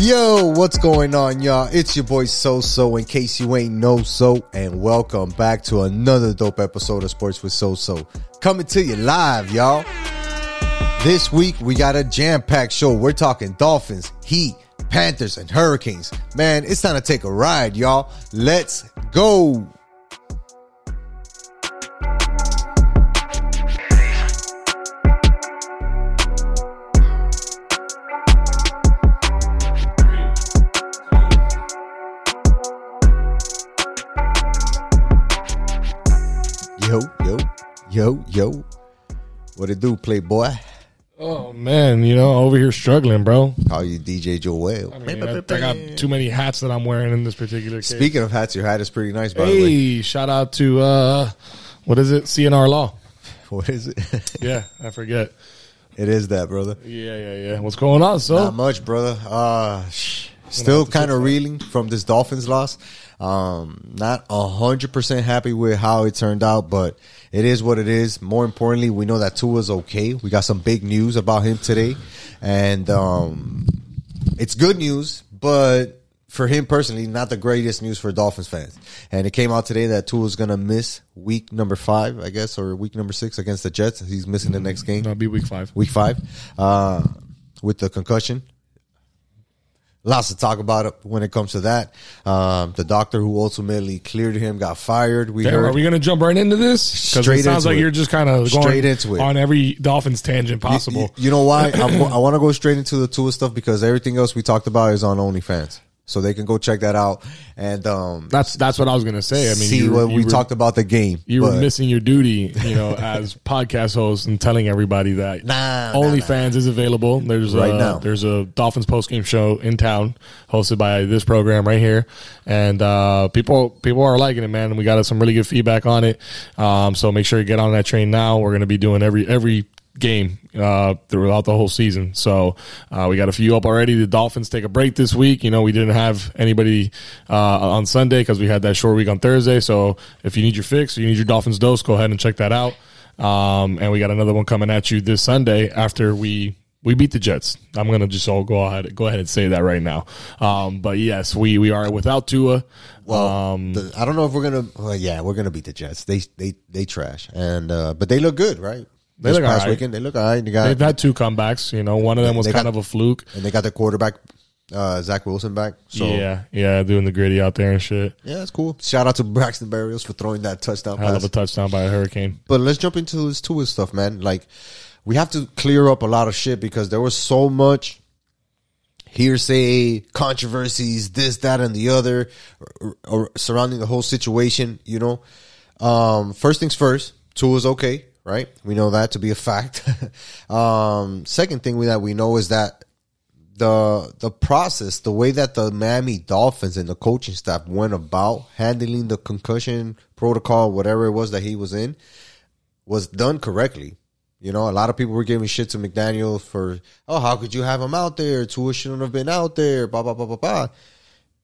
Yo, what's going on, y'all? It's your boy So So, in case you ain't know so, and welcome back to another dope episode of Sports with So So. Coming to you live, y'all. This week, we got a jam packed show. We're talking Dolphins, Heat, Panthers, and Hurricanes. Man, it's time to take a ride, y'all. Let's go. What it do, Playboy? Oh man, you know, over here struggling, bro. Call you DJ Joel. I, mean, I, I got too many hats that I'm wearing in this particular case. Speaking of hats, your hat is pretty nice, by the way. hey, shout out to uh, what is it? CNR Law. What is it? Yeah, I forget. it is that, brother. Yeah, yeah, yeah. What's going on? So Not much, brother. Uh, sh- still kind of reeling from this Dolphins loss. Um, not a hundred percent happy with how it turned out, but it is what it is. More importantly, we know that Tua's okay. We got some big news about him today, and um, it's good news, but for him personally, not the greatest news for Dolphins fans. And it came out today that Tua's gonna miss week number five, I guess, or week number six against the Jets. He's missing the next game no, be week five. week five, uh, with the concussion. Lots to talk about it when it comes to that. Um, the doctor who ultimately cleared him got fired. We Damn, heard. are we gonna jump right into this? Because it sounds like it. you're just kind of going Straight into it. on every Dolphins tangent You- possible. You, know why? I want to go straight into the Tua stuff because everything else we talked about is on OnlyFans, so they can go check that out and um, that's that's what I was gonna say. I mean, see you, what you we were- talked about the game. You were missing your duty, you know, as podcast host and telling everybody that Nah, nah, OnlyFans is available. There's Right a, now. There's a Dolphins post game show in town hosted by this program right here, and uh, people people are liking it, man. We got some really good feedback on it. Um, so make sure you get on that train now. We're going to be doing every every game uh, throughout the whole season. So uh, we got a few up already. The Dolphins take a break this week. You know, we didn't have anybody uh, on Sunday because we had that short week on Thursday. So if you need your fix, you need your Dolphins dose, go ahead and check that out. Um, and we got another one coming at you this Sunday after we we beat the Jets. I'm gonna just all go ahead go ahead and say that right now. Um, but yes, we we are without Tua. Well, um, the, I don't know if we're gonna. Well, yeah, we're gonna beat the Jets. They they they trash, and uh, but they look good, right? They this look past alright. weekend, they look all right. They got they've had two comebacks. You know, one of them was kind got- of a fluke. and they got their quarterback, uh, Zach Wilson, back. So yeah. yeah, doing the gritty out there and shit. Yeah, that's cool. Shout out to Braxton Berrios for throwing that touchdown Hell of a touchdown by a hurricane. But let's jump into this Tua stuff, man. Like, we have to clear up a lot of shit because there was so much hearsay, controversies, this, that, and the other, or, or surrounding the whole situation. You know, um, first things first, Tua's okay, right? We know that to be a fact. um, second thing that we know is that the the process, the way that the Miami Dolphins and the coaching staff went about handling the concussion protocol, whatever it was that he was in, was done correctly. You know, a lot of people were giving shit to McDaniel for, oh, how could you have him out there? Tua shouldn't have been out there. Blah blah blah blah blah.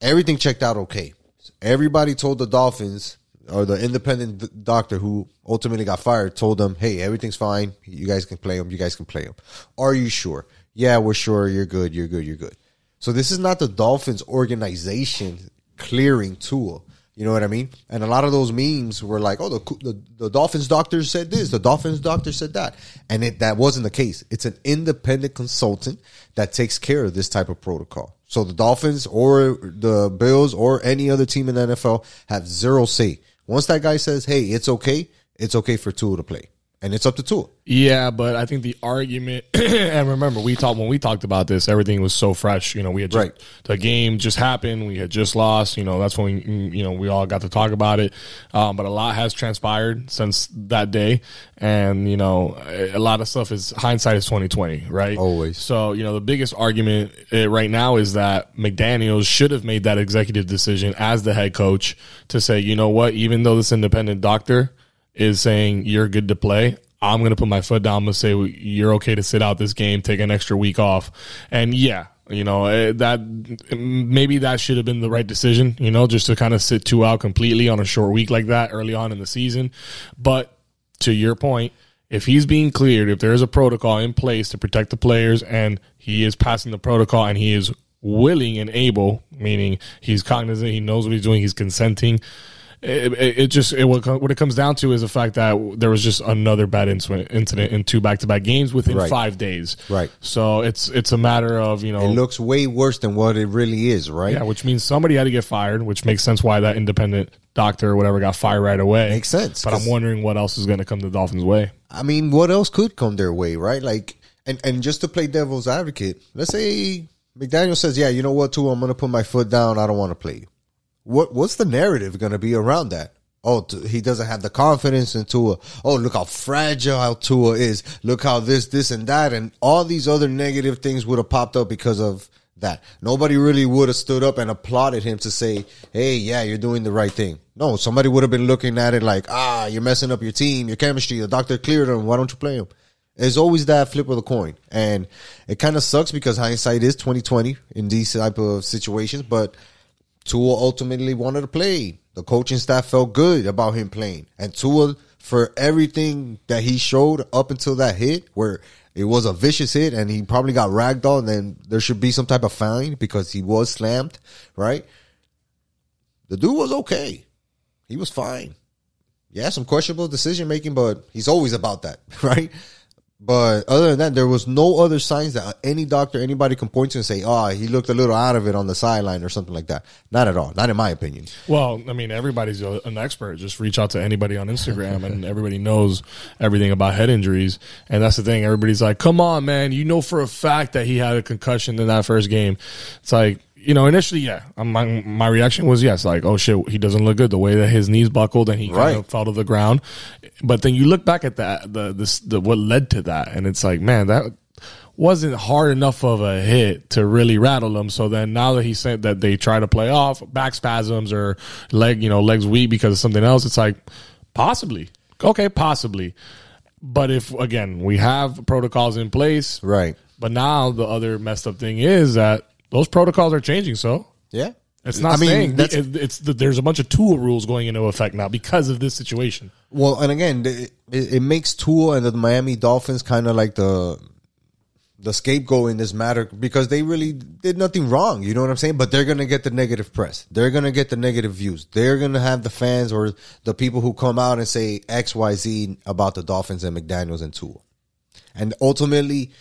Everything checked out okay. Everybody told the Dolphins or the independent doctor who ultimately got fired told them, "Hey, everything's fine. You guys can play him. You guys can play him. Are you sure? Yeah, we're sure. You're good. You're good. You're good." So this is not the Dolphins organization clearing Tua. You know what I mean? And a lot of those memes were like, "Oh, the the, the Dolphins doctor said this, the Dolphins doctor said that," and it that wasn't the case. It's an independent consultant that takes care of this type of protocol. So the Dolphins or the Bills or any other team in the NFL have zero say. Once that guy says, "Hey, it's okay," it's okay for Tua to play, and it's up to Tua. Yeah, but I think the argument, and remember, we talked when we talked about this, everything was so fresh. You know, we had just, Right. the game just happened. We had just lost. You know, that's when we, you know, we all got to talk about it. Um, but a lot has transpired since that day, and you know, a lot of stuff is hindsight is twenty twenty, right? Always. So you know, the biggest argument uh, right now is that McDaniel's should have made that executive decision as the head coach to say, you know what, even though this independent doctor is saying you're good to play. I'm going to put my foot down. I'm going to say you're okay to sit out this game, take an extra week off. And yeah, you know, eh, that maybe that should have been the right decision, you know, just to kind of sit Tua out completely on a short week like that early on in the season. But to your point, if he's being cleared, if there is a protocol in place to protect the players and he is passing the protocol and he is willing and able, meaning he's cognizant, he knows what he's doing, he's consenting. It, it, it just it, what what it comes down to is the fact that there was just another bad incident, incident in two back to back games within Right. five days. Right. So it's it's a matter of you know It looks way worse than what it really is, right? yeah, which means somebody had to get fired, which makes sense why that independent doctor or whatever got fired right away. Makes sense, But I'm wondering what else is going to come the Dolphins' way. I mean, what else could come their way, right? Like, and and just to play devil's advocate, let's say McDaniel says, "Yeah, you know what, Tua, I'm going to put my foot down. I don't want to play you." What what's the narrative going to be around that? Oh, t- he doesn't have the confidence in Tua. Oh, look how fragile Tua is. Look how this, this, and that, and all these other negative things would have popped up because of that. Nobody really would have stood up and applauded him to say, "Hey, yeah, you're doing the right thing." No, somebody would have been looking at it like, "Ah, you're messing up your team, your chemistry. The doctor cleared him. Why don't you play him?" It's always that flip of the coin, and it kind of sucks because hindsight is twenty twenty in these type of situations. But Tua ultimately wanted to play. The coaching staff felt good about him playing, and Tua for everything that he showed up until that hit, where it was a vicious hit, and he probably got ragdolled. And then there should be some type of fine because he was slammed, right? The dude was okay. He was fine. Yeah, some questionable decision making, but he's always about that, right? But other than that, there was no other signs that any doctor, anybody can point to and say, "Oh, he looked a little out of it on the sideline" or something like that. Not at all. Not in my opinion. Well, I mean, everybody's a, an expert. Just reach out to anybody on Instagram, and everybody knows everything about head injuries. And that's the thing. Everybody's like, "Come on, man! You know for a fact that he had a concussion in that first game." It's like. You know, initially, yeah, um, my my reaction was yes, like, oh shit, he doesn't look good. The way that his knees buckled and he kind of fell to the ground, but then you look back at that, the this the what led to that, and it's like, man, that wasn't hard enough of a hit to really rattle him. So then now that he said that they try to play off back spasms or leg, you know, legs weak because of something else, it's like possibly. Okay, possibly. But if again, we have protocols in place, Right. but now the other messed up thing is that those protocols are changing. So Yeah. it's not I mean, saying that's it, it's that there's a bunch of Tua rules going into effect now because of this situation. well, and again, it, it it makes Tua and the Miami Dolphins kind of like the the scapegoat in this matter because they really did nothing wrong. You know what I'm saying? But they're gonna get the negative press. They're gonna get the negative views. They're gonna have the fans or the people who come out and say X, Y, Z about the Dolphins and McDaniel's and Tua. And ultimately,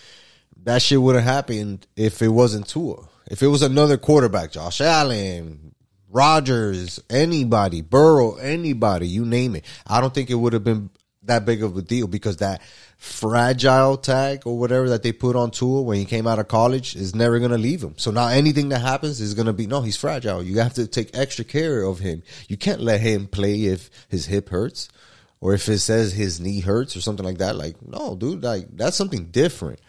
that shit would have happened if it wasn't Tua. If it was another quarterback, Josh Allen, Rodgers, anybody, Burrow, anybody, you name it. I don't think it would have been that big of a deal because that fragile tag or whatever that they put on Tua when he came out of college is never going to leave him. So now anything that happens is going to be, no, he's fragile. You have to take extra care of him. You can't let him play if his hip hurts or if it says his knee hurts or something like that. Like, no, dude, like that's something different.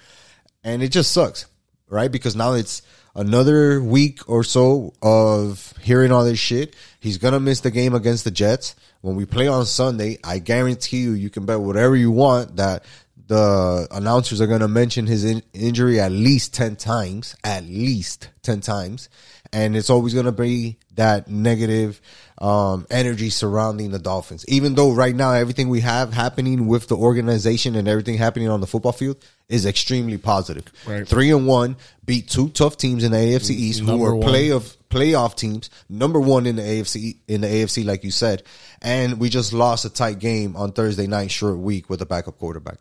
And it just sucks, right? Because now it's another week or so of hearing all this shit. He's gonna miss the game against the Jets. When we play on Sunday, I guarantee you, you can bet whatever you want that the announcers are gonna mention his in- injury at least ten times, at least ten times, and it's always gonna be that negative um, energy surrounding the Dolphins. Even though right now everything we have happening with the organization and everything happening on the football field is extremely positive. Right. Three and one beat two tough teams in the AFC East who Number were one. play of playoff teams, number one in the AFC in the AFC, like you said, and we just lost a tight game on Thursday night, short week with a backup quarterback.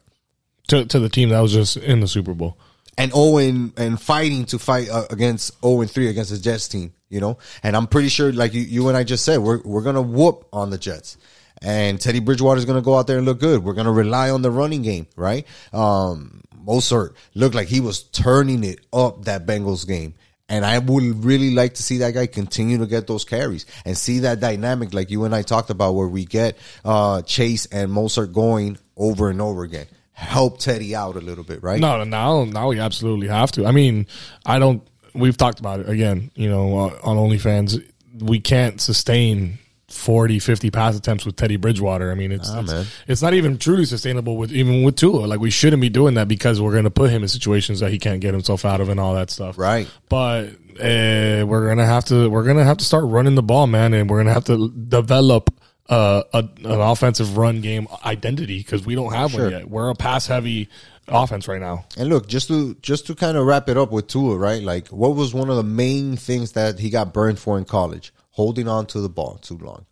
To to the team that was just in the Super Bowl. And Owen and fighting to fight uh, against Owen three against the Jets team, you know. And I'm pretty sure, like you, you and I just said, we're we're gonna whoop on the Jets, and Teddy Bridgewater is gonna go out there and look good. We're gonna rely on the running game, right? Um, Mostert looked like he was turning it up that Bengals game. And I would really like to see that guy continue to get those carries and see that dynamic like you and I talked about where we get uh, Chase and Mostert going over and over again. Help Teddy out a little bit, right? No, now now we absolutely have to. I mean, I don't. We've talked about it again. You know, uh, on OnlyFans, we can't sustain 40, 50 pass attempts with Teddy Bridgewater. I mean, it's Ah, it's, it's not even truly sustainable with even with Tua. Like we shouldn't be doing that because we're going to put him in situations that he can't get himself out of and all that stuff. Right. But uh, we're gonna have to we're gonna have to start running the ball, man, and we're gonna have to develop uh, a, an offensive run game identity because we don't have Sure. one yet. We're a pass heavy offense right now. And look, just to just to kind of wrap it up with Tua, right? Like, what was one of the main things that he got burned for in college? Holding on to the ball too long,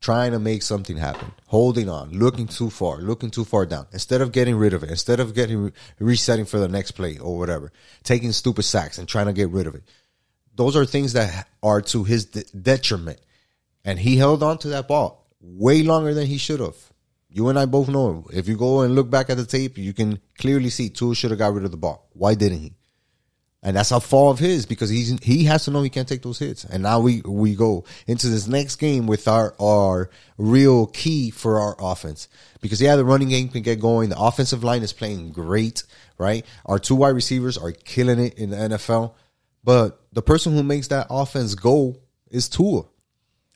trying to make something happen, holding on, looking too far, looking too far down. Instead of getting rid of it, instead of getting resetting for the next play or whatever, taking stupid sacks and trying to get rid of it. Those are things that are to his de- detriment, and he held on to that ball way longer than he should have. You and I both know. If you go and look back at the tape, you can clearly see Tua should have got rid of the ball. Why didn't he? And that's a fall of his because he's he has to know he can't take those hits. And now we we go into this next game with our our real key for our offense. Because yeah, the running game can get going. The offensive line is playing great, right? Our two wide receivers are killing it in the NFL. But the person who makes that offense go is Tua.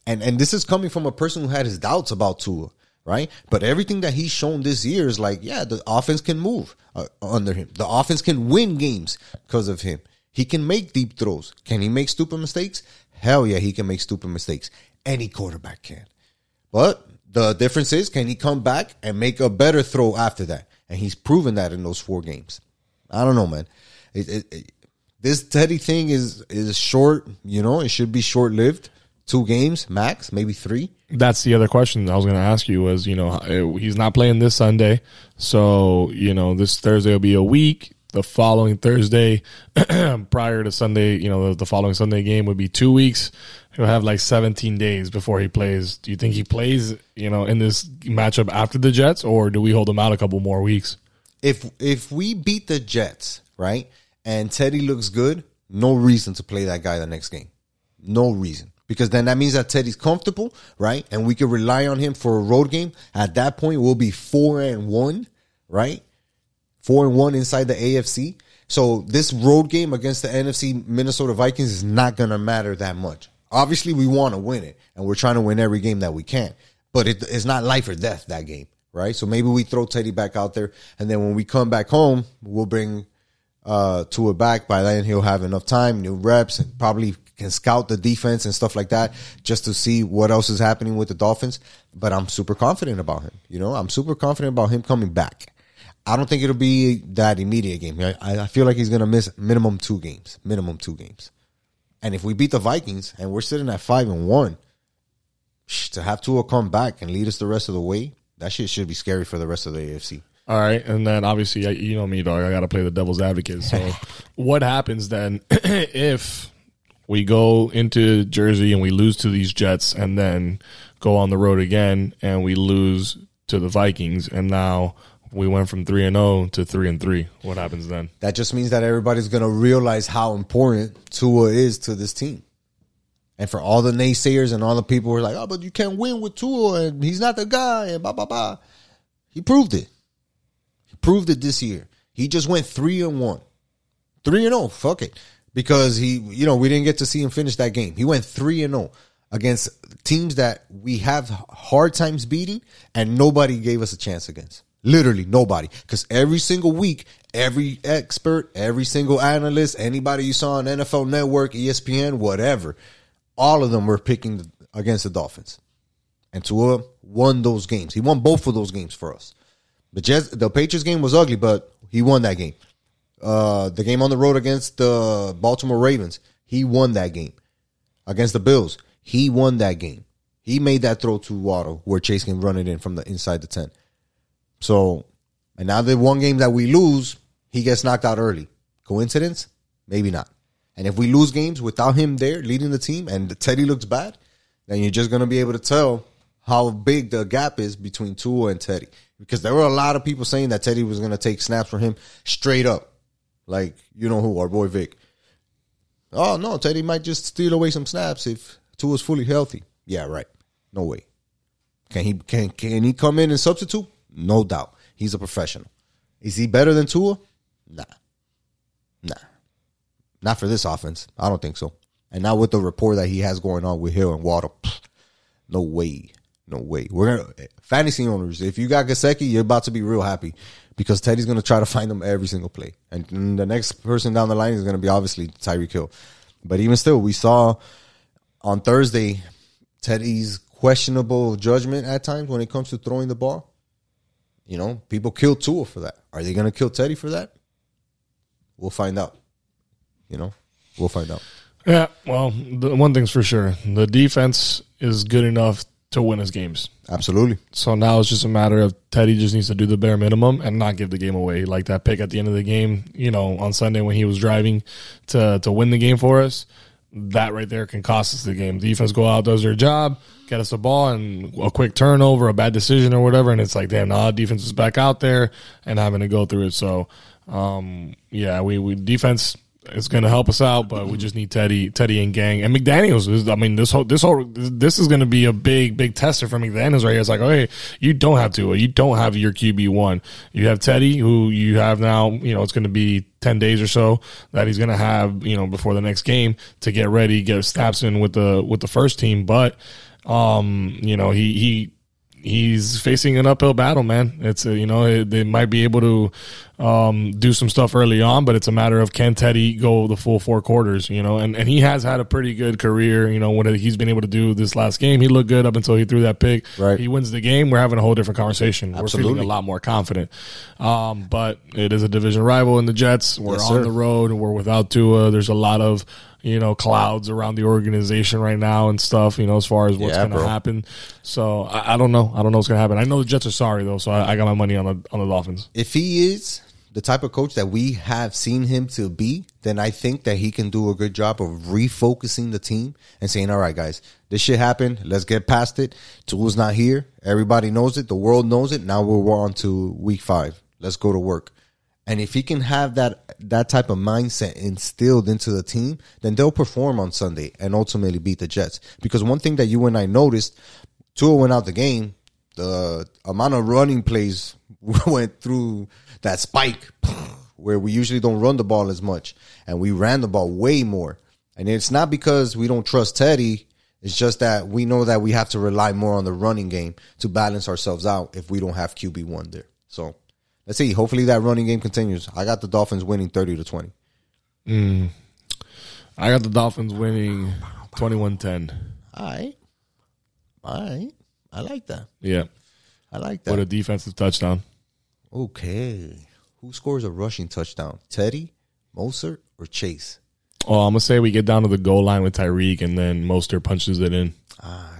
And and this is coming from a person who had his doubts about Tua right? But everything that he's shown this year is like, yeah, the offense can move uh, under him. The offense can win games because of him. He can make deep throws. Can he make stupid mistakes? Hell yeah, he can make stupid mistakes. Any quarterback can. But the difference is, can he come back and make a better throw after that? And he's proven that in those four games. I don't know, man. It, it, it, this Teddy thing is is short. You know, it should be short lived. Two games max, maybe three that's the other question I was going to ask you was, you know, uh, he's not playing this Sunday. So, you know, this Thursday will be a week. The following Thursday, prior to Sunday, you know, the following Sunday game would be two weeks. He'll have like 17 days before he plays. Do you think he plays, you know, in this matchup after the Jets, or do we hold him out a couple more weeks? If if we beat the Jets, right, and Teddy looks good, no reason to play that guy the next game. No reason because then that means that Teddy's comfortable, right? And we can rely on him for a road game. At that point, we'll be four and one, right? Four and one inside the AFC. So this road game against the NFC Minnesota Vikings is not going to matter that much. Obviously, we want to win it, and we're trying to win every game that we can. But it, it's not life or death that game, right? So maybe we throw Teddy back out there, and then when we come back home, we'll bring uh, Tua back. By then, he'll have enough time, new reps, and probably can scout the defense and stuff like that just to see what else is happening with the Dolphins. But I'm super confident about him. You know, I'm super confident about him coming back. I don't think it'll be that immediate game. I, I feel like he's going to miss minimum two games, minimum two games. And if we beat the Vikings and we're sitting at five and one, to have Tua come back and lead us the rest of the way, that shit should be scary for the rest of the AFC. All right, and then obviously you know me, dog. I got to play the devil's advocate. So, what happens then if we go into Jersey and we lose to these Jets and then go on the road again and we lose to the Vikings and now we went from 3 and 0 to 3 and 3. What happens then? That just means that everybody's going to realize how important Tua is to this team. And for all the naysayers and all the people who are like, "Oh, but you can't win with Tua and he's not the guy and blah blah blah." He proved it. He proved it this year. He just went 3 and 1. 3 and 0, fuck it because he, you know, we didn't get to see him finish that game. He went 3 and 0 against teams that we have hard times beating and nobody gave us a chance against. Literally nobody. Because every single week, every expert, every single analyst, anybody you saw on NFL Network, ESPN, whatever, all of them were picking against the Dolphins. And Tua won those games. He won both of those games for us. The Jets, the Patriots game was ugly, but he won that game uh, the game on the road against the Baltimore Ravens, he won that game. Against the Bills, he won that game. He made that throw to Waddle where Chase can run it in from the inside the 10. So, and now the one game that we lose, he gets knocked out early. Coincidence? Maybe not. And if we lose games without him there leading the team and Teddy looks bad, then you're just going to be able to tell how big the gap is between Tua and Teddy. Because there were a lot of people saying that Teddy was going to take snaps from him straight up. Like, you know who, our boy Vic. Oh, no, Teddy might just steal away some snaps if Tua's fully healthy. Yeah, right. No way. Can he can can he come in and substitute? No doubt. He's a professional. Is he better than Tua? Nah. Nah. Not for this offense. I don't think so. And not with the rapport that he has going on with Hill and Waddle. No way. No way. We're gonna fantasy owners. If you got Gesicki, you're about to be real happy because Teddy's going to try to find them every single play. And the next person down the line is going to be obviously Tyreek Hill. But even still, we saw on Thursday Teddy's questionable judgment at times when it comes to throwing the ball. You know, people kill Tua for that. Are they going to kill Teddy for that? We'll find out. You know, we'll find out. Yeah, well, the one thing's for sure: the defense is good enough to win his games. Absolutely. So now it's just a matter of Teddy just needs to do the bare minimum and not give the game away. Like that pick at the end of the game, you know, on Sunday when he was driving to to win the game for us, that right there can cost us the game. Defense go out, does their job, get us the ball, and a quick turnover, a bad decision or whatever, and it's like, damn, now defense is back out there and having to go through it. So, um, yeah, we we defense is going to help us out, but we just need Teddy, Teddy and gang and McDaniel's. Is, I mean, this whole this whole this is going to be a big big tester for McDaniel's right here. It's like, oh, hey, you don't have to, you don't have your QB one. You have Teddy, who you have now. You know, it's going to be ten days or so that he's going to have. You know, before the next game to get ready, get snaps in with the with the first team, but. Um, you know, he, he, he's facing an uphill battle, man. It's a, you know they might be able to um, do some stuff early on, but it's a matter of can Teddy go the full four quarters, you know? And and he has had a pretty good career, you know. What he's been able to do this last game, he looked good up until he threw that pick. Right. He wins the game. We're having a whole different conversation. We're Absolutely. feeling a lot more confident. Um, but it is a division rival in the Jets. We're Yes, on sir. the road. We're without Tua. There's a lot of you know clouds around the organization right now and stuff. You know, as far as what's Yeah, going to happen. So I, I don't know. I don't know what's going to happen. I know the Jets are sorry though, so I, I got my money on the on the Dolphins. If he is the type of coach that we have seen him to be, then I think that he can do a good job of refocusing the team and saying, "All right, guys, this shit happened. Let's get past it. Tua's not here. Everybody knows it. The world knows it. Now we're on to week five. Let's go to work." And if he can have that that type of mindset instilled into the team, then they'll perform on Sunday and ultimately beat the Jets. Because one thing that you and I noticed, Tua went out the game, the amount of running plays went through that spike where we usually don't run the ball as much, and we ran the ball way more. And it's not because we don't trust Teddy. It's just that we know that we have to rely more on the running game to balance ourselves out if we don't have QB one there. So let's see. Hopefully that running game continues. I got the Dolphins winning thirty to twenty. I got the Dolphins winning 21-10. All right, all right. I like that. Yeah, I like with that. a defensive touchdown. Okay, who scores a rushing touchdown? Teddy, Mostert, or Chase? Oh, I'm gonna say we get down to the goal line with Tyreek, and then Mostert punches it in. Ah,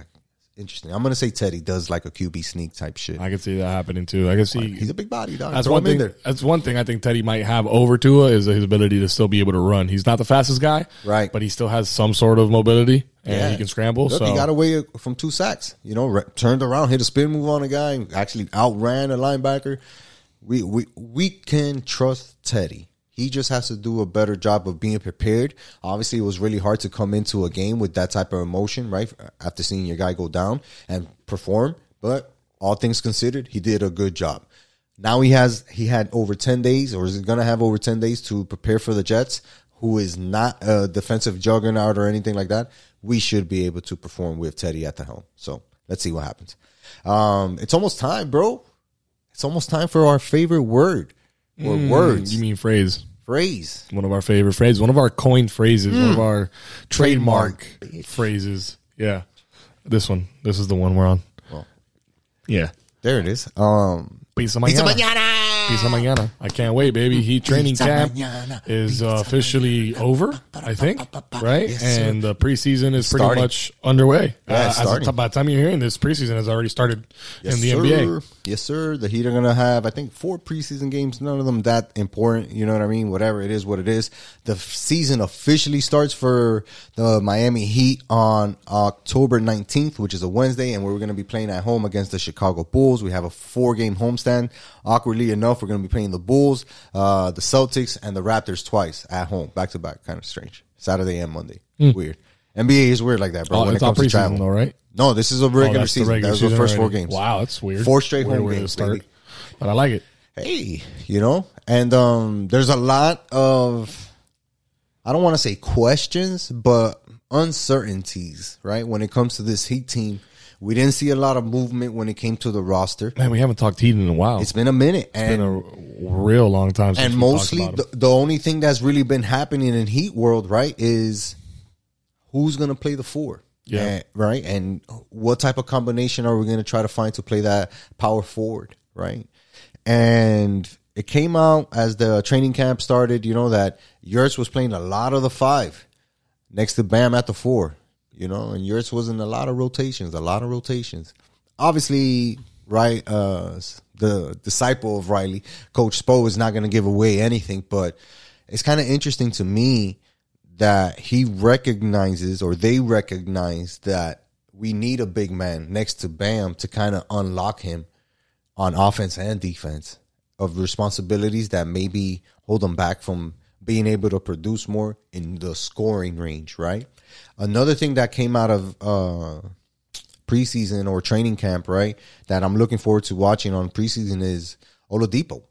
interesting. I'm gonna say Teddy does like a QB sneak type shit. I can see that happening too. I can see He's a big body dog. That's Throw one him in thing. there. That's one thing I think Teddy might have over Tua is his ability to still be able to run. He's not the fastest guy, Right. But he still has some sort of mobility and Yeah. he can scramble. Look, so he got away from two sacks. You know, re- turned around, hit a spin move on a guy, and actually outran a linebacker. We we we can trust Teddy. He just has to do a better job of being prepared. Obviously, it was really hard to come into a game with that type of emotion, right? After seeing your guy go down and perform, but all things considered, he did a good job. Now he has he had over ten days, or is he gonna have over ten days to prepare for the Jets, who is not a defensive juggernaut or anything like that. We should be able to perform with Teddy at the helm. So let's see what happens. Um, it's almost time, bro. It's almost time for our favorite word or words, Mm, You mean phrase? phrase. One of our favorite phrases. One of our coined phrases. One Hmm. of our trademark phrases. Yeah, this one. This is the one we're on. Well. Yeah. There it is. Um, Pizza mañana. Pizza mañana. I can't wait, baby. Heat training Pizza camp mañana. is uh, officially over, I think, right? Yes, sir. and the preseason is pretty Starting. much underway. Yeah, it's as of- starting. by the time you're hearing this, preseason has already started Yes, in the sir. NBA. Yes, sir. The Heat are gonna have, I think, four preseason games. None of them that important. You know what I mean? Whatever it is, what it is. The f- season officially starts for the Miami Heat on October nineteenth, which is a Wednesday, and we're gonna be playing at home against the Chicago Bulls. We have a four game homestand. Awkwardly enough, we're gonna be playing the Bulls, uh, the Celtics, and the Raptors twice at home, back to back. Kind of strange. Saturday and Monday. Weird. NBA is weird like that, bro. Oh, when it's it all comes to travel. though, right? No, this is a Oh, regular that's the season. regular That's the season first four games. Wow, that's weird. Four straight Weird home games, start. But I like it. Hey, you know, and um, there's a lot of, I don't want to say questions, but uncertainties, right? When it comes to this Heat team, we didn't see a lot of movement when it came to the roster. Man, we haven't talked Heat in a while. It's been a minute, been and a real long time since and we mostly the, the only thing that's really been happening in Heat world, right, is who's going to play the four. Yeah. And- right. And what type of combination are we going to try to find to play that power forward? Right. And it came out as the training camp started, you know, that Yurts was playing a lot of the five next to Bam at the four, you know, and yours was in a lot of rotations, a lot of rotations. Obviously, right, uh, the disciple of Riley, Coach Spo, is not going to give away anything, but it's kind of interesting to me that he recognizes or they recognize that we need a big man next to Bam to kind of unlock him on offense and defense of responsibilities that maybe hold him back from being able to produce more in the scoring range, right? Another thing that came out of uh, preseason or training camp, right, that I'm looking forward to watching on preseason is Oladipo.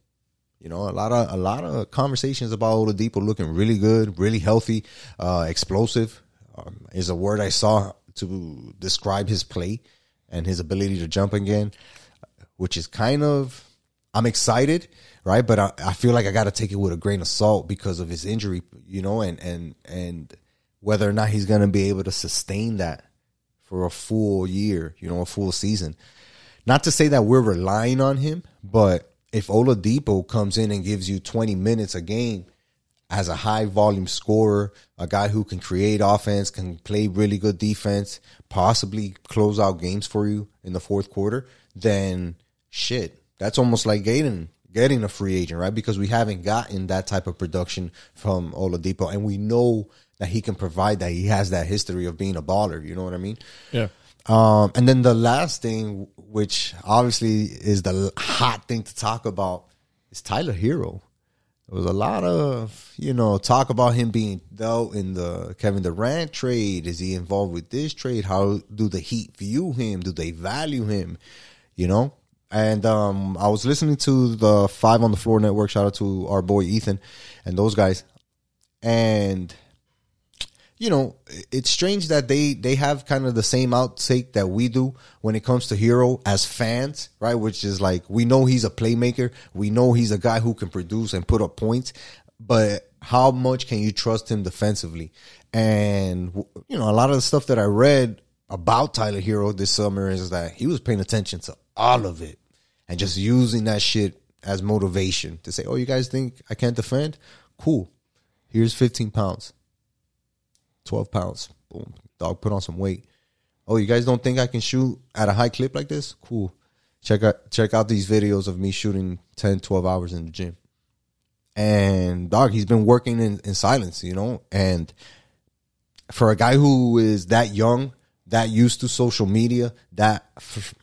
You know, a lot of a lot of conversations about Oladipo looking really good, really healthy, uh, explosive um, is a word I saw to describe his play and his ability to jump again, which is kind of I'm excited, right? But I, I feel like I got to take it with a grain of salt because of his injury, you know, and and and whether or not he's going to be able to sustain that for a full year, you know, a full season. Not to say that we're relying on him, but if Oladipo comes in and gives you 20 minutes a game as a high volume scorer, a guy who can create offense, can play really good defense, possibly close out games for you in the fourth quarter, then shit, that's almost like getting getting a free agent, right? Because we haven't gotten that type of production from Oladipo, and we know that he can provide that. He has that history of being a baller. You know what I mean? Yeah. Um, and then the last thing, which obviously is the hot thing to talk about, is Tyler Herro. There was a lot of, you know, talk about him being dealt in the Kevin Durant trade. Is he involved with this trade? How do the Heat view him? Do they value him? You know? And um, I was listening to the Five on the Floor Network. Shout out to our boy Ethan and those guys. And you know, it's strange that they they have kind of the same outtake that we do when it comes to Herro as fans, right? Which is like we know he's a playmaker, we know he's a guy who can produce and put up points, but how much can you trust him defensively? And you know, a lot of the stuff that I read about Tyler Herro this summer is that he was paying attention to all of it and just using that shit as motivation to say, "Oh, you guys think I can't defend? Cool. Here's 15 pounds." 12 pounds. Boom. Dog put on some weight. Oh, you guys don't think I can shoot at a high clip like this? Cool. Check out check out these videos of me shooting 10, 12 hours in the gym. And dog, he's been working in, in silence, you know? And for a guy who is that young, that used to social media, that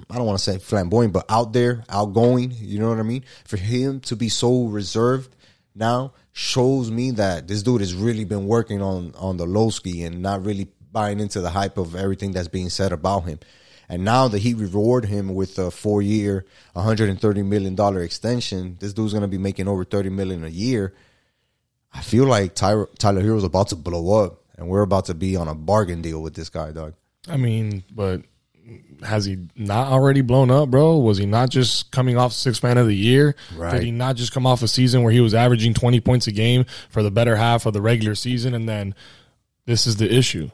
I don't want to say flamboyant, but out there, outgoing, you know what I mean? For him to be so reserved now shows me that this dude has really been working on on the low ski and not really buying into the hype of everything that's being said about him. And now that he reward him with a four year, $130 million extension, this dude's gonna be making over 30 million a year. I feel like Tyler, Tyler Herro's about to blow up and we're about to be on a bargain deal with this guy, dog. I mean, but has he not already blown up, bro? Was he not just coming off six man of the year? Right. Did he not just come off a season where he was averaging 20 points a game for the better half of the regular season? And then this is the issue.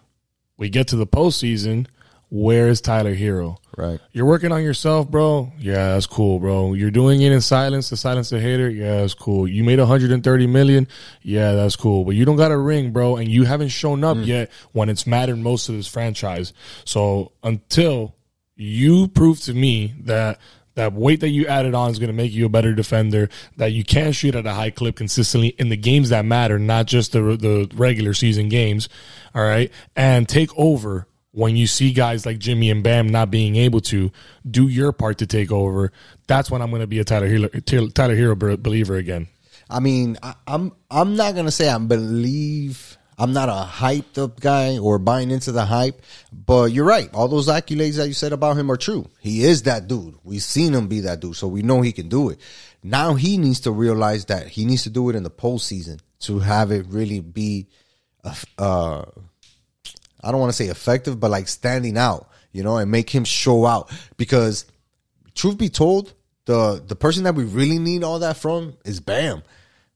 We get to the postseason. Where is Tyler Herro? Right. You're working on yourself, bro. Yeah, that's cool, bro. You're doing it in silence to silence the hater. Yeah, that's cool. You made 130 million. Yeah, that's cool. But you don't got a ring, bro, and you haven't shown up mm. yet when it's mattered most to this franchise. So until you prove to me that that weight that you added on is going to make you a better defender, that you can shoot at a high clip consistently in the games that matter, not just the the regular season games. All right, and take over when you see guys like Jimmy and Bam not being able to do your part to take over. That's when I'm going to be a Tyler Herro, Tyler Herro believer again. I mean, I, I'm I'm not gonna say I believe I'm not a hyped up guy or buying into the hype, but you're right. All those accolades that you said about him are true. He is that dude. We've seen him be that dude, so we know he can do it. Now he needs to realize that he needs to do it in the postseason to have it really be, a uh, I don't want to say effective, but like standing out, you know, and make him show out. Because truth be told, the the person that we really need all that from is Bam.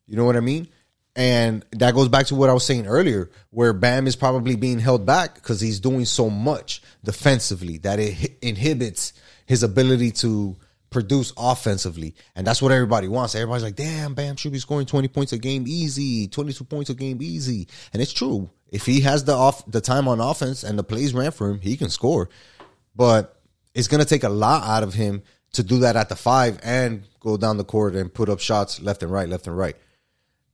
You know what I mean? And that goes back to what I was saying earlier, where Bam is probably being held back because he's doing so much defensively that it inhibits his ability to produce offensively. And that's what everybody wants. Everybody's like, damn, Bam should be scoring 20 points a game easy, 22 points a game easy. And it's true. If he has the off the time on offense and the plays ran for him, he can score. But it's gonna take a lot out of him to do that at the five and go down the court and put up shots left and right, left and right.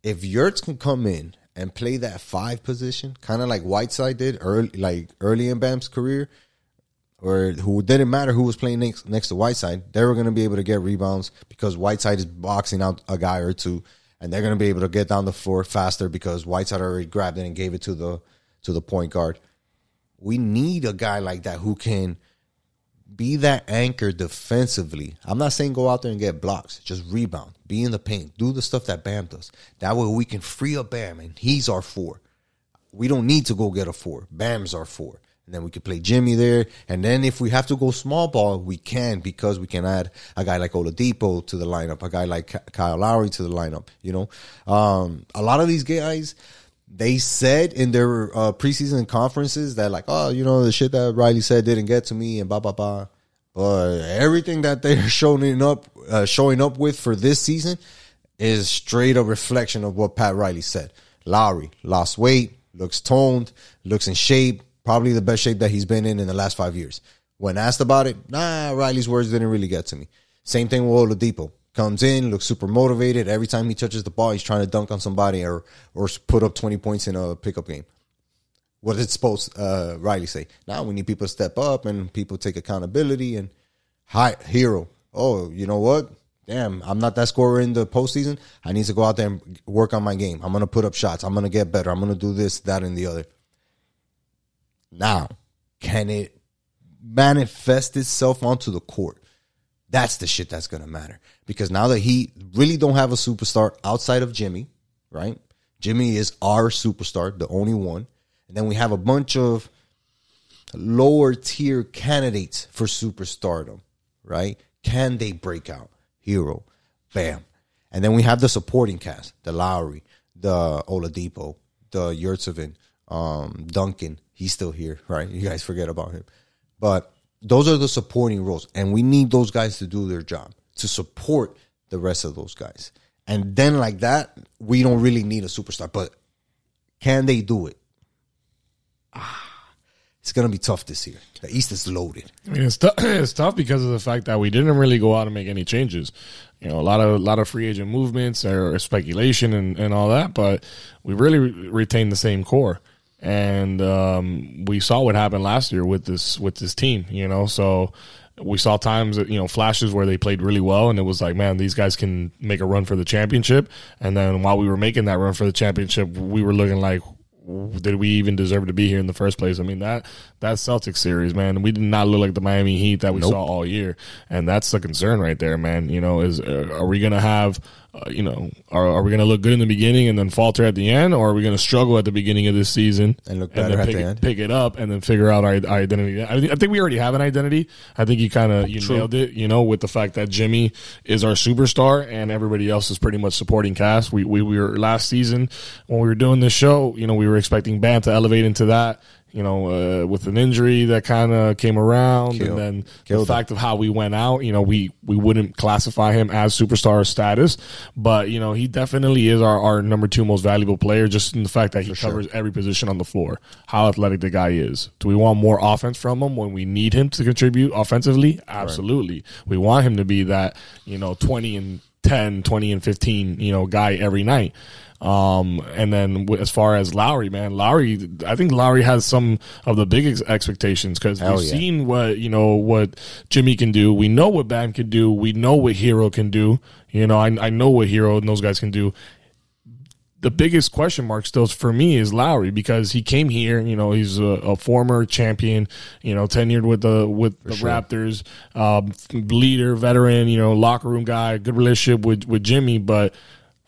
If Yurts can come in and play that five position, kind of like Whiteside did early, like early in Bam's career, or who didn't matter who was playing next next to Whiteside, they were going to be able to get rebounds because Whiteside is boxing out a guy or two, and they're going to be able to get down the floor faster because Whiteside already grabbed it and gave it to the to the point guard. We need a guy like that who can be that anchor defensively. I'm not saying go out there and get blocks, just rebound, be in the paint, do the stuff that Bam does. That way we can free up Bam, and he's our four. We don't need to go get a four. Bam's our four. And then we could play Jimmy there. And then if we have to go small ball, we can because we can add a guy like Oladipo to the lineup, a guy like Kyle Lowry to the lineup. You know, um, a lot of these guys, they said in their uh, preseason conferences that like, oh, you know, the shit that Riley said didn't get to me and blah blah blah. But everything that they're showing up, uh, showing up with for this season is straight a reflection of what Pat Riley said. Lowry lost weight, looks toned, looks in shape, probably the best shape that he's been in in the last five years. When asked about it, nah, Riley's words didn't really get to me. Same thing with Oladipo. Comes in, looks super motivated. Every time he touches the ball, he's trying to dunk on somebody or or put up twenty points in a pickup game. What did supposed uh, Riley say? Now we need people to step up and people take accountability and hi hero. Oh, you know what? Damn, I'm not that scorer in the postseason. I need to go out there and work on my game. I'm gonna put up shots. I'm gonna get better. I'm gonna do this, that, and the other. Now, can it manifest itself onto the court? That's the shit that's gonna matter. Because now that he really don't have a superstar outside of Jimmy, right? Jimmy is our superstar, the only one. And then we have a bunch of lower tier candidates for superstardom, right? Can they break out? Herro, bam. And then we have the supporting cast, the Lowry, the Oladipo, the Yurtseven, um, Duncan. He's still here, right? You guys forget about him. But those are the supporting roles. And we need those guys to do their job, to support the rest of those guys. And then like that, we don't really need a superstar. But can they do it? Ah, it's gonna be tough this year. The East is loaded. I mean, it's, t- it's tough because of the fact that we didn't really go out and make any changes. You know, a lot of a lot of free agent movements or speculation and, and all that, but we really re- retained the same core. And um, we saw what happened last year with this with this team. You know, so we saw times that you know flashes where they played really well, and it was like, man, these guys can make a run for the championship. And then while we were making that run for the championship, we were looking like, did we even deserve to be here in the first place? I mean that that Celtics series, man, we did not look like the Miami Heat that we Nope. saw all year, and that's the concern right there, man. You know, is uh, are we gonna have, uh, you know, are, are we gonna look good in the beginning and then falter at the end, or are we gonna struggle at the beginning of this season And look then better at pick the it, end? pick it up and then figure out our, our identity? I, think- I think we already have an identity. I think you kind of you True. nailed it. You know, with the fact that Jimmy is our superstar and everybody else is pretty much supporting cast. We, we we were last season when we were doing this show. You know, we were expecting Bam to elevate into that. You know, uh, with an injury that kind of came around, Killed- and then killed the him. fact of how we went out, you know, we we wouldn't classify him as superstar status, but you know, he definitely is our, our number two most valuable player, just in the fact that he covers every position on the floor. How athletic the guy is. Do we want more offense from him when we need him to contribute offensively? Absolutely. We want him to be that you know twenty and 10, 20 and fifteen, you know, guy every night. Um, and then as far as Lowry, man, Lowry, I think Lowry has some of the biggest expectations because we've yeah. seen what you know what Jimmy can do. We know what Bam can do. We know what Herro can do. You know, I, I know what Herro and those guys can do. The biggest question mark still for me is Lowry because he came here. You know, he's a, a former champion. You know, tenured with the with the sure. Raptors, um, leader, veteran. You know, locker room guy, good relationship with with Jimmy, but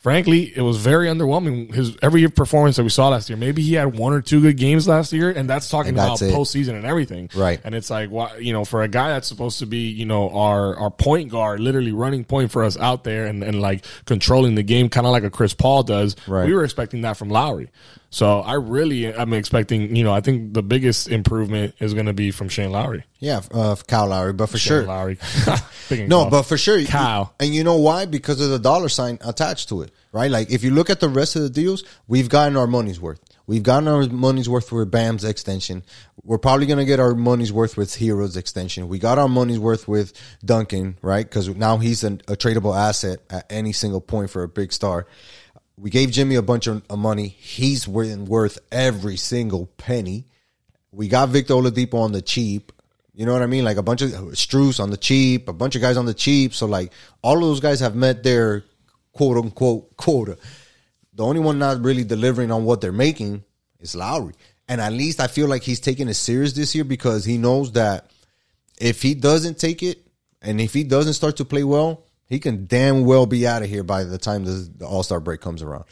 frankly, it was very underwhelming. His every performance that we saw last year, maybe he had one or two good games last year, and that's talking And that's about it. postseason and everything. Right. And it's like, why, you know, for a guy that's supposed to be, you know, our our point guard, literally running point for us out there and, and like controlling the game, kind of like a Chris Paul does. Right. We were expecting that from Lowry. So I really I'm expecting, you know, I think the biggest improvement is going to be from Shane Lowry. Yeah, uh, Kyle Lowry, but for Shane sure, Lowry. No, but for sure, Kyle. And you know why? Because of the dollar sign attached to it, right? Like if you look at the rest of the deals, we've gotten our money's worth. We've gotten our money's worth with Bam's extension. We're probably gonna get our money's worth with Herro's extension. We got our money's worth with Duncan, right? Because now he's an, a tradable asset at any single point for a big star. We gave Jimmy a bunch of, money. He's worth every single penny. We got Victor Oladipo on the cheap. You know what I mean? Like a bunch of Strus on the cheap, a bunch of guys on the cheap. So like all of those guys have met their quote unquote quota. The only one not really delivering on what they're making is Lowry. And at least I feel like he's taking it serious this year because he knows that if he doesn't take it and if he doesn't start to play well, he can damn well be out of here by the time the, the All Star break comes around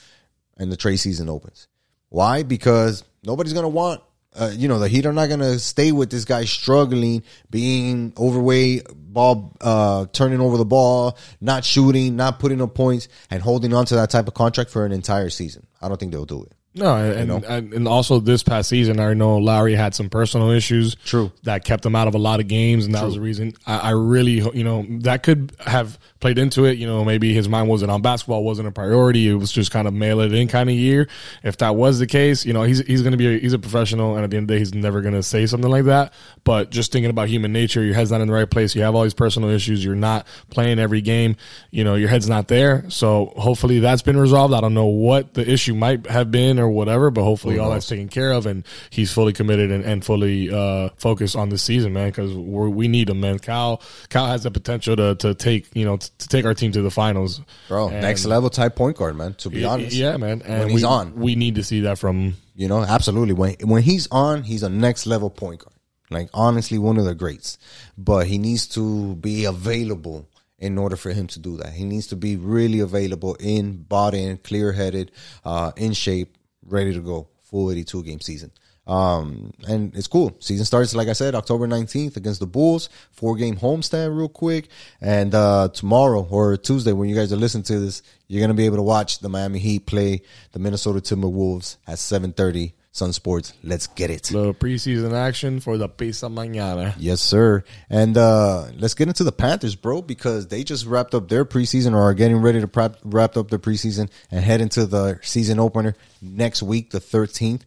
and the trade season opens. Why? Because nobody's gonna want. Uh, you know the Heat are not gonna stay with this guy struggling, being overweight, ball uh, turning over the ball, not shooting, not putting up points, and holding on to that type of contract for an entire season. I don't think they'll do it. No, and, and and also this past season, I know Lowry had some personal issues. True. that kept him out of a lot of games, and that was the reason. I, I really, you know, that could have played into it. You know, maybe his mind wasn't on basketball, wasn't a priority. It was just kind of mail it in kind of year. If that was the case, you know, he's he's going to be a, he's a professional, and at the end of the day, he's never going to say something like that. But just thinking about human nature, your head's not in the right place. You have all these personal issues. You're not playing every game. You know, your head's not there. So hopefully that's been resolved. I don't know what the issue might have been or whatever, but hopefully all that's taken care of, and he's fully committed and, and fully uh, focused on this season, man. Because we need him, man. Cal Cal has the potential to to take you know to, to take our team to the finals, Bro, And- next level type point guard, man. To be Y- honest, yeah, man. And When he's we, on. we need to see that from You know, absolutely. When when he's on, he's a next level point guard. Like honestly, one of the greats. But he needs to be available in order for him to do that. He needs to be really available in, bought in, clear headed, uh, in shape, ready to go. Full eighty two game season. Um, and it's cool. Season starts, like I said, October 19th against the Bulls. Four game homestand real quick. And, uh, tomorrow or Tuesday, when you guys are listening to this, you're going to be able to watch the Miami Heat play the Minnesota Timberwolves at 730 Sun Sports. Let's get it. the preseason action for the Pisa Mañana. Yes, sir. And uh let's get into the Panthers, bro, because they just wrapped up their preseason or are getting ready to prep, wrap up their preseason and head into the season opener next week, the 13th,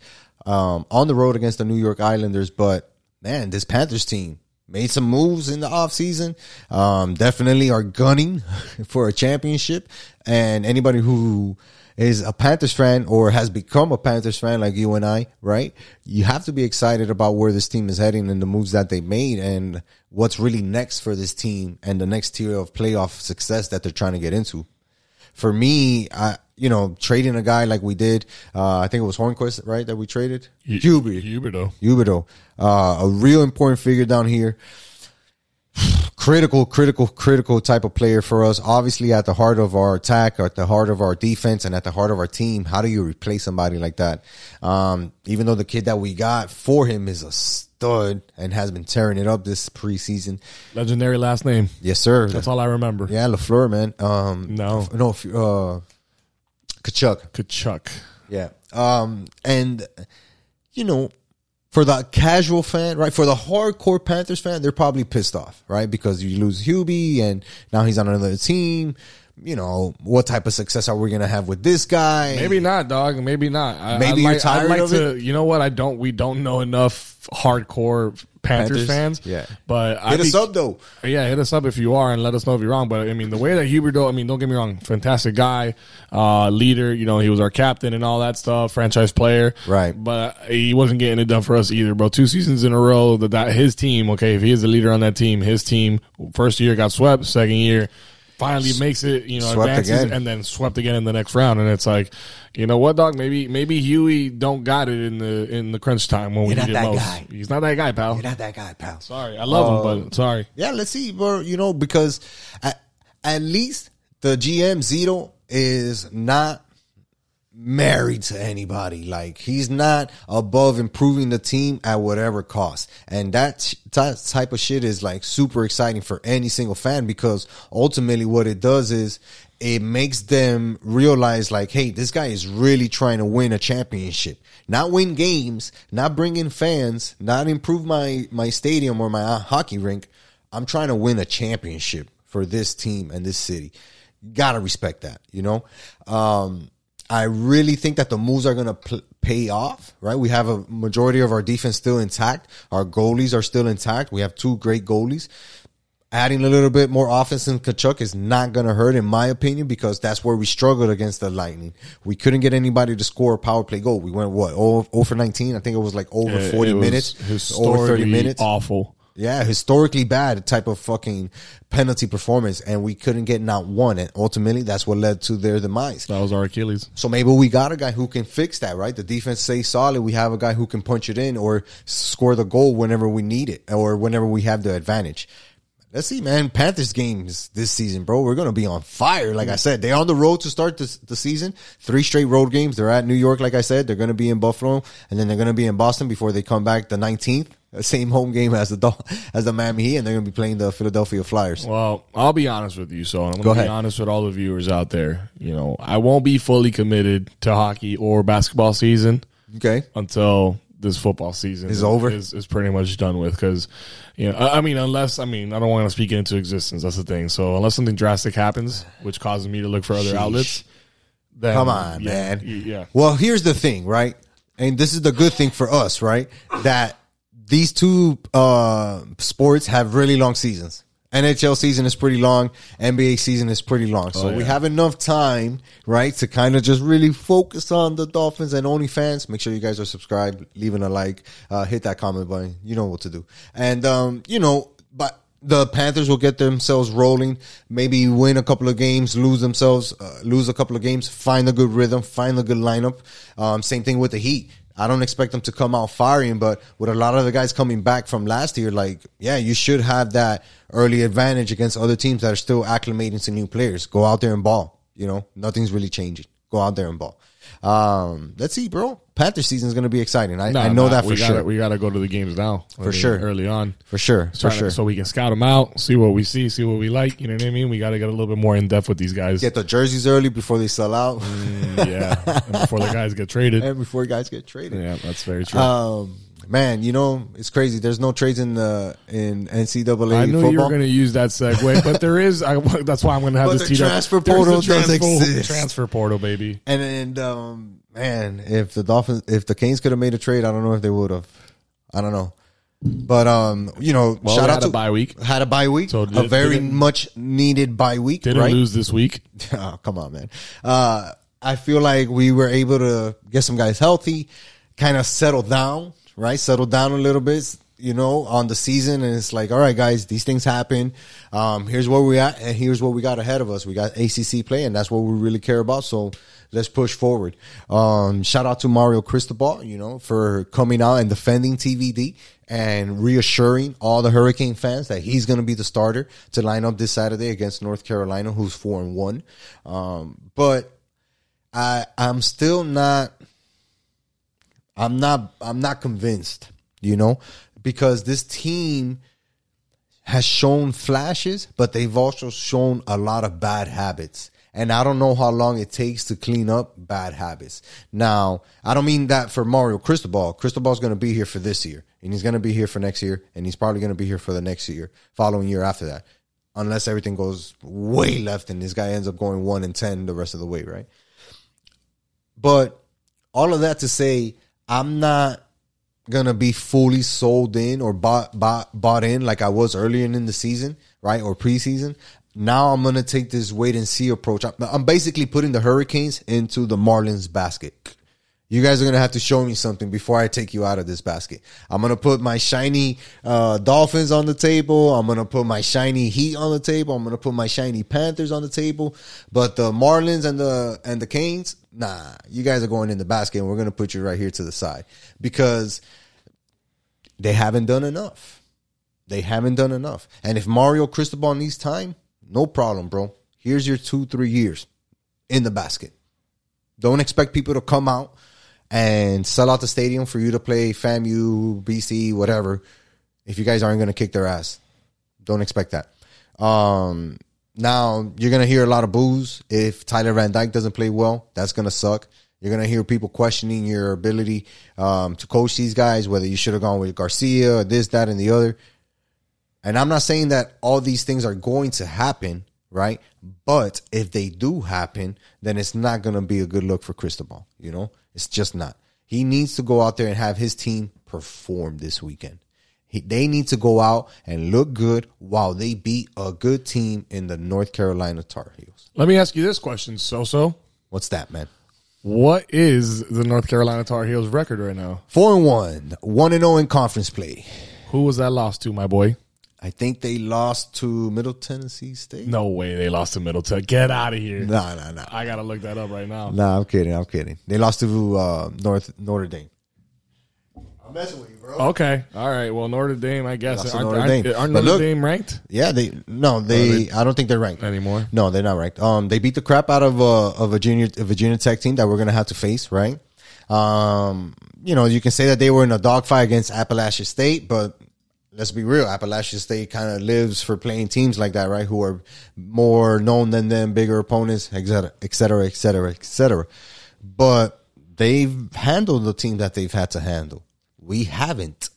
um, on the road against the New York Islanders. But man, this Panthers team made some moves in the offseason. Um, definitely are gunning for a championship. And anybody who is a Panthers fan or has become a Panthers fan like you and I, right? You have to be excited about where this team is heading and the moves that they made and what's really next for this team and the next tier of playoff success that they're trying to get into. For me, I, you know, trading a guy like we did, uh, I think it was Hornquist, right? That we traded. Hubert. Huberdeau. Huberdeau, uh, a real important figure down here. Critical, critical, critical type of player for us. Obviously, at the heart of our attack, at the heart of our defense, and at the heart of our team. How do you replace somebody like that? Um, even though the kid that we got for him is a stud and has been tearing it up this preseason. Legendary last name. Yes, sir. That's all I remember. Yeah, Lafleur, man. Um, No. no, uh, Tkachuk. Tkachuk. Yeah. Um, and you know, for the casual fan, right? For the hardcore Panthers fan, they're probably pissed off, right? Because you lose Hubie and now he's on another team. You know, what type of success are we gonna have with this guy? Maybe not, dog. Maybe not. I, Maybe I'd you're like, tired like of to. You know what? I don't. We don't know enough hardcore Panthers, Panthers? fans. Yeah. but Hit I'd us be- up though. Yeah, hit us up if you are and let us know if you're wrong. But I mean, the way that Huberdeau, I mean, don't get me wrong, fantastic guy, uh, leader. You know, he was our captain and all that stuff, franchise player. Right. But he wasn't getting it done for us either, bro. Two seasons in a row that, that his team, okay, if he is the leader on that team, his team first year got swept, second year finally makes it, you know, Swept advances again. and then swept again in the next round. And it's like, you know what, dog? Maybe maybe Huey don't got it in the in the crunch time when we You're need not it that most. guy. He's not that guy, pal. You're not that guy, pal. Sorry, I love him, but um, sorry. Yeah, let's see, bro. You know, because at, at least the GM Zito is not married to anybody. Like he's not above improving the team at whatever cost. And that, that type of shit is like super exciting for any single fan because ultimately what it does is it makes them realize like, hey, this guy is really trying to win a championship, not win games, not bring in fans, not improve my my stadium or my hockey rink. I'm trying to win a championship for this team and this city. Gotta respect that, you know. Um, I really think that the moves are gonna pl- pay off. Right, we have a majority of our defense still intact. Our goalies are still intact. We have two great goalies adding a little bit more offense in Tkachuk is not going to hurt, in my opinion, because that's where we struggled against the Lightning. We couldn't get anybody to score a power play goal. We went what 0, 0 for nineteen. I think it was like over It- forty it was minutes, over thirty minutes. Awful. Yeah, historically bad type of fucking penalty performance, and we couldn't get not one, and ultimately that's what led to their demise. That was our Achilles. So maybe we got a guy who can fix that, right? The defense stays solid. We have a guy who can punch it in or score the goal whenever we need it or whenever we have the advantage. Let's see, man. Panthers games this season, bro. We're gonna be on fire. Like I said, they're on the road to start this, the season. Three straight road games. They're at New York, like I said. They're gonna be in Buffalo, and then they're gonna be in Boston before they come back the nineteenth. Same home game as the Dol- as the Miami Heat, and they're gonna be playing the Philadelphia Flyers. Well, I'll be honest with you, so I'm Go going to ahead. be honest with all the viewers out there. You know, I won't be fully committed to hockey or basketball season Okay, until this football season Is over? Is, is pretty much done with because, you know, I, I mean, unless I mean, I don't want to speak into existence. That's the thing. So unless something drastic happens, which causes me to look for other Sheesh. outlets, then Come on, yeah, man. y- Yeah. Well, here's the thing, right? And this is the good thing for us, right? That these two uh sports have really long seasons. NHL season is pretty long. NBA season is pretty long. So Oh, we have enough time, right, to kind of just really focus on the Dolphins and OnlyFans. Make sure you guys are subscribed, leaving a like, uh, hit that comment button. You know what to do. And, um, you know, but the Panthers will get themselves rolling, maybe win a couple of games, lose themselves, uh, lose a couple of games, find a good rhythm, find a good lineup. Um, same thing with the Heat. I don't expect them to come out firing, but with a lot of the guys coming back from last year, like, yeah, you should have that early advantage against other teams that are still acclimating to new players. Go out there and ball. You know, nothing's really changing. Go out there and ball. Um, let's see, bro. Panther season is going to be exciting. I, I know that for we gotta, sure. We got to go to the games now. For sure. Early on. for sure. For to- sure. So we can scout them out, see what we see, see what we like. You know what I mean? We got to get a little bit more in depth with these guys. Get the jerseys early before they sell out Mm, yeah. And before the guys get traded. and before guys get traded. Yeah, that's very true. Um, man, you know it's crazy. There's no trades in the in NCAA I knew football. you were going to use that segue, but there is. I, that's why I'm going to have But this the transfer portal the does exist. Transfer portal, baby. and and um, man, if the Dolphins, if the Canes could have made a trade, I don't know if they would have. I don't know. But um, you know, Well, shout out had to a bye week. Had a bye week, So a very much needed bye week, Didn't right? lose this week. oh, come on, man. Uh, I feel like we were able to get some guys healthy, kind of settle down, right? Settle down a little bit, you know, on the season. And it's like, all right, guys, these things happen. Um, here's where we at, and here's what we got ahead of us. We got ACC play, and that's what we really care about. So let's push forward. Um, shout out to Mario Cristobal, you know, for coming out and defending TVD and reassuring all the Hurricane fans that he's going to be the starter to line up this Saturday against North Carolina, who's four and one. Um, but I I'm still not I'm not I'm not convinced, you know, because this team has shown flashes, but they've also shown a lot of bad habits. And I don't know how long it takes to clean up bad habits. Now, I don't mean that for Mario Cristobal. Cristobal's going to be here for this year, and he's going to be here for next year, and he's probably going to be here for the next year, following year after that. Unless everything goes way left and this guy ends up going 1 and 10 the rest of the way, right? But all of that to say, I'm not gonna be fully sold in or bought bought bought in like I was earlier in the season, right, or preseason. Now I'm gonna take this wait and see approach. I'm- basically putting the Hurricanes into the Marlins basket. You guys are gonna have to show me something before I take you out of this basket. I'm gonna put my shiny uh, Dolphins on the table. I'm gonna put my shiny Heat on the table. I'm gonna put my shiny Panthers on the table. But the Marlins and the and the Canes, nah, you guys are going in the basket, and we're gonna put you right here to the side because they haven't done enough. They haven't done enough. And if Mario Cristobal needs time, no problem, bro. Here's your two, three years in the basket. Don't expect people to come out and sell out the stadium for you to play FAMU, BC, whatever. If you guys aren't going to kick their ass, don't expect that. Um, now you're gonna hear a lot of boos if Tyler Van Dyke doesn't play well. That's gonna suck. You're gonna hear people questioning your ability um, to coach these guys, whether you should have gone with Garcia or this, that, and the other. And I'm not saying that all these things are going to happen, right? But if they do happen, then it's not gonna be a good look for Cristobal. You know, it's just not. He needs to go out there and have his team perform this weekend. He, they need to go out and look good while they beat a good team in the North Carolina Tar Heels. Let me ask you this question, So-So. What's that, man? What is the North Carolina Tar Heels record right now? Four and one, one and zero in conference play. Who was that lost to, my boy? I think they lost to Middle Tennessee State. No way they lost to Middleton. Get out of here. no, no, no. I gotta look that up right now. Nah, I'm kidding. I'm kidding. They lost to uh, North Notre Dame. I'm messing with you, bro. Okay, all right. Well, Notre Dame, I guess aren't, Notre aren't, Dame. aren't But Notre look- Dame ranked Yeah, they no, they. I don't think they're ranked anymore? No, they're not ranked. Um, they beat the crap out of a of a junior a Virginia Tech team that we're gonna have to face, right? Um, you know, you can say that they were in a dogfight against Appalachia State, but let's be real, Appalachia State kind of lives for playing teams like that, right? Who are more known than them, bigger opponents, et cetera, et cetera, et cetera, et cetera. But they've handled the team that they've had to handle. We haven't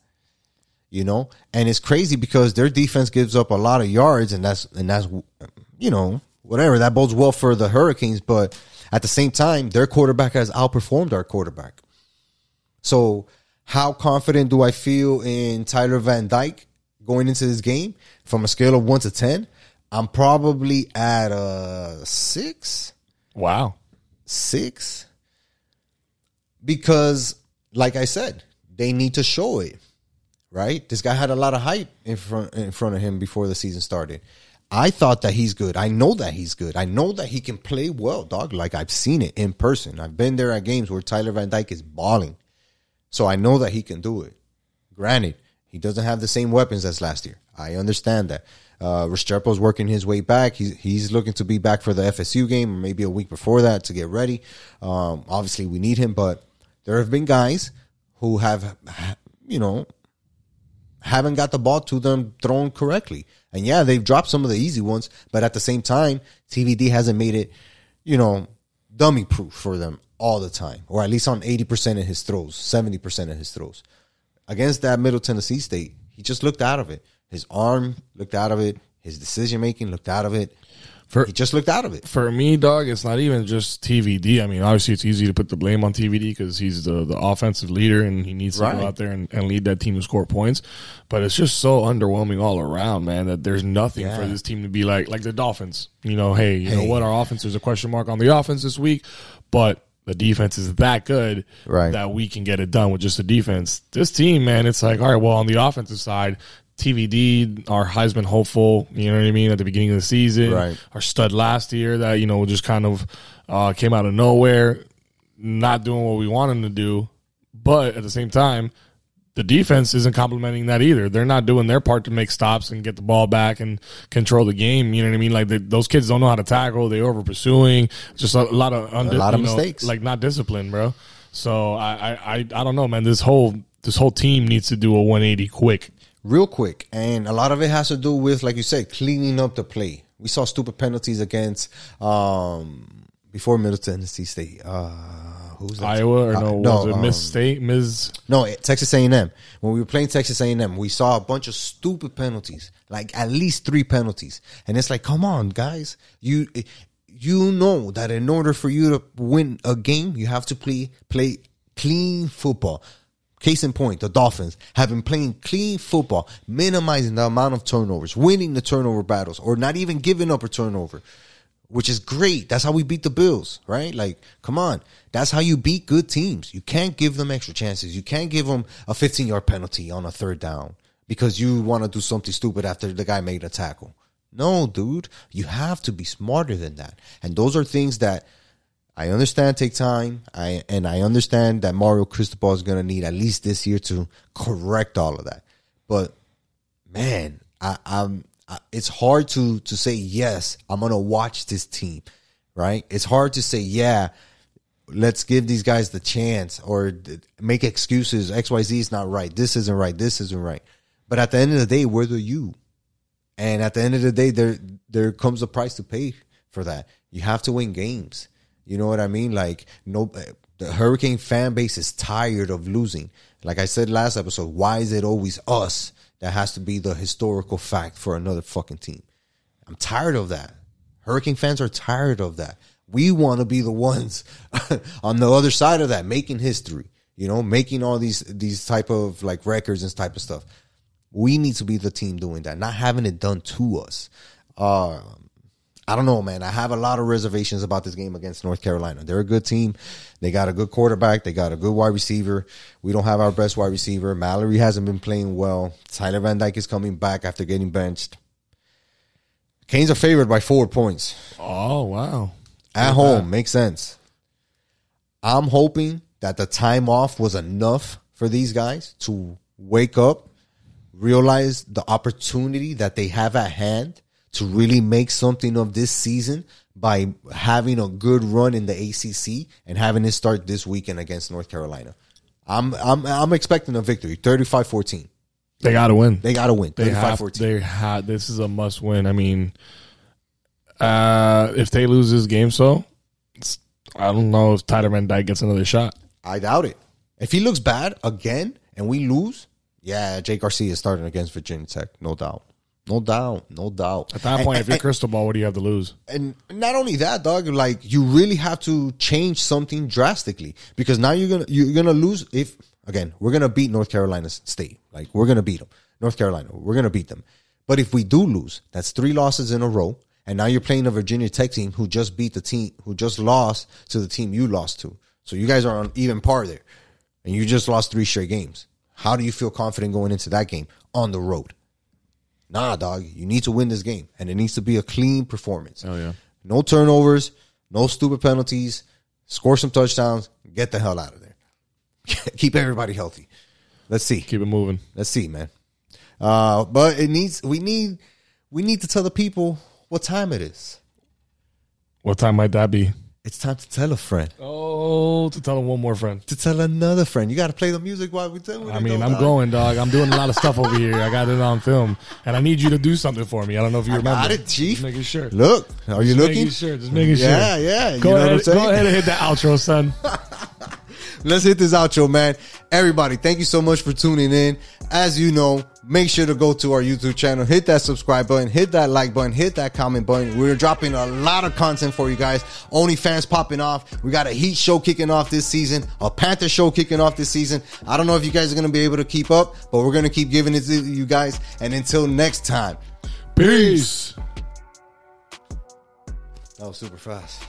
you know? And it's crazy because their defense gives up a lot of yards and that's and that's you know whatever. That bodes well for the hurricanes but at the same time their quarterback has outperformed our quarterback. So how confident do i feel in tyler van dyke going into this game from a scale of 1 to 10 i'm probably at a 6 Wow. six. Because like i said they need to show it right? This guy had a lot of hype in front in front of him before the season started. I thought that he's good. I know that he's good. I know that he can play well dog. Like i've seen it in person. I've been there at games where tyler van dyke is balling. So i know that he can do it. Granted he doesn't have the same weapons as last year. I understand that. Uh, Restrepo's working his way back. He's he's looking to be back for the FSU game, or maybe a week before that to get ready. Um, obviously, we need him, but there have been guys who have, you know, haven't got the ball to them thrown correctly. And yeah, they've dropped some of the easy ones, but at the same time, TVD hasn't made it, you know, dummy proof for them all the time, or at least on 80% of his throws, 70% of his throws. Against that Middle Tennessee State, he just looked out of it. His arm looked out of it. His decision making looked out of it. For He just looked out of it. for me, dog, it's not even just TVD. I mean, obviously, it's easy to put the blame on TVD because he's the, the offensive leader and he needs to go out there and, and lead that team to score points. But it's just so underwhelming all around, man, that there's nothing for this team to be like, like the Dolphins. You know, hey, you know what? Our offense, there's a question mark on the offense this week, but the defense is that good Right. that we can get it done with just the defense. This team, man, it's like, all right, well, on the offensive side, TVD, our Heisman hopeful, you know what I mean, at the beginning of the season, Right. our stud last year that, you know, just kind of uh, came out of nowhere, not doing what we want him to do. But at the same time, the defense isn't complimenting that either. They're not doing their part to make stops and get the ball back and control the game. You know what I mean? Like the, those kids don't know how to tackle. They're over pursuing. Just a, lot of undi- lot of you know, mistakes. like not disciplined, bro. So I, I I I don't know, man. This whole this whole team needs to do a 180 quick. Real quick. And a lot of it has to do with, like you said, cleaning up the play. We saw stupid penalties against um before Middle Tennessee State. Uh who's that? Iowa or Uh, no? was it um, Miss State? Miss No, Texas A&M. When we were playing Texas A&M, we saw a bunch of stupid penalties, like at least three penalties, and it's like, come on, guys, you you know that in order for you to win a game, you have to play play clean football. Case in point, the Dolphins have been playing clean football, minimizing the amount of turnovers, winning the turnover battles, or not even giving up a turnover which is great. That's how we beat the Bills, right? Like, come on. That's how you beat good teams. You can't give them extra chances. You can't give them a 15 yard penalty on a third down because you want to do something stupid after the guy made a tackle. No, dude. You have to be smarter than that. And those are things that I understand take time. I and I understand that Mario Cristobal is going to need at least this year to correct all of that. But man, I, I'm. I, it's hard to to say yes. I'm gonna watch this team, right? It's hard to say yeah. Let's give these guys the chance or make excuses. X Y Z is not right. This isn't right. This isn't right. But at the end of the day, where are you? And at the end of the day, there there comes a price to pay for that. You have to win games. You know what I mean? Like no, the Hurricane fan base is tired of losing. Like I said last episode, why is it always us that has to be the historical fact for another fucking team? I'm tired of that. Hurricane fans are tired of that. We want to be the ones on the other side of that, making history. You know, making all these these type of like records and type of stuff. We need to be the team doing that, not having it done to us. Uh, I don't know, man. I have a lot of reservations about this game against North Carolina. They're a good team. They got a good quarterback. They got a good wide receiver. We don't have our best wide receiver. Mallory hasn't been playing well. Tyler Van Dyke is coming back after getting benched. Canes are favored by four points Oh wow. at home. Makes sense. I'm hoping that the time off was enough for these guys to wake up, realize the opportunity that they have at hand to really make something of this season by having a good run in the ACC and having it start this weekend against North Carolina. I'm I'm I'm expecting a victory, 35-14. They got to win. They got to win, They have. 35-14. They had. This is a must win. I mean, uh, if they lose this game, so I don't know if Tyler Van Dyke gets another shot. I doubt it. If he looks bad again and we lose, yeah, Jake Garcia is starting against Virginia Tech, no doubt. No doubt, no doubt. At that point, if you're Crystal Ball, what do you have to lose? and not only that, dog, like you really have to change something drastically because now you're gonna you're gonna lose if again we're gonna beat North Carolina State, like we're gonna beat them, North Carolina, we're gonna beat them. But if we do lose, that's three losses in a row, and now you're playing a Virginia Tech team who just beat the team who just lost to the team you lost to. So you guys are on even par there, and you just lost three straight games. How do you feel confident going into that game on the road? Nah, dog. You need to win this game, and it needs to be a clean performance. Oh yeah. No turnovers, no stupid penalties. Score some touchdowns. Get the hell out of there. Keep everybody healthy. Let's see. Keep it moving. Let's see, man. Uh, but it needs. We need. We need to tell the people what time it is. What time might that be? It's time to tell a friend. Oh, to tell one more friend. To tell another friend. You got to play the music while we tell. I mean, I'm going, dog. I'm doing a lot of stuff over here. I got it on film, and I need you to do something for me. I don't know if you I remember. got it, Chief. Just making sure. Look, are you Just looking? Making sure. Just making sure. Yeah, yeah. Go you know ahead. what I'm? Go ahead and hit that outro, son. Let's hit this outro, man. Everybody, thank you so much for tuning in. As you know, make sure to go to our YouTube channel, hit that subscribe button, hit that like button, hit that comment button. We're dropping a lot of content for you guys. OnlyFans popping off. We got a Heat show kicking off this season, a Panther show kicking off this season. I don't know if you guys are going to be able to keep up, but we're going to keep giving it to you guys. And until next time, Peace. that was super fast.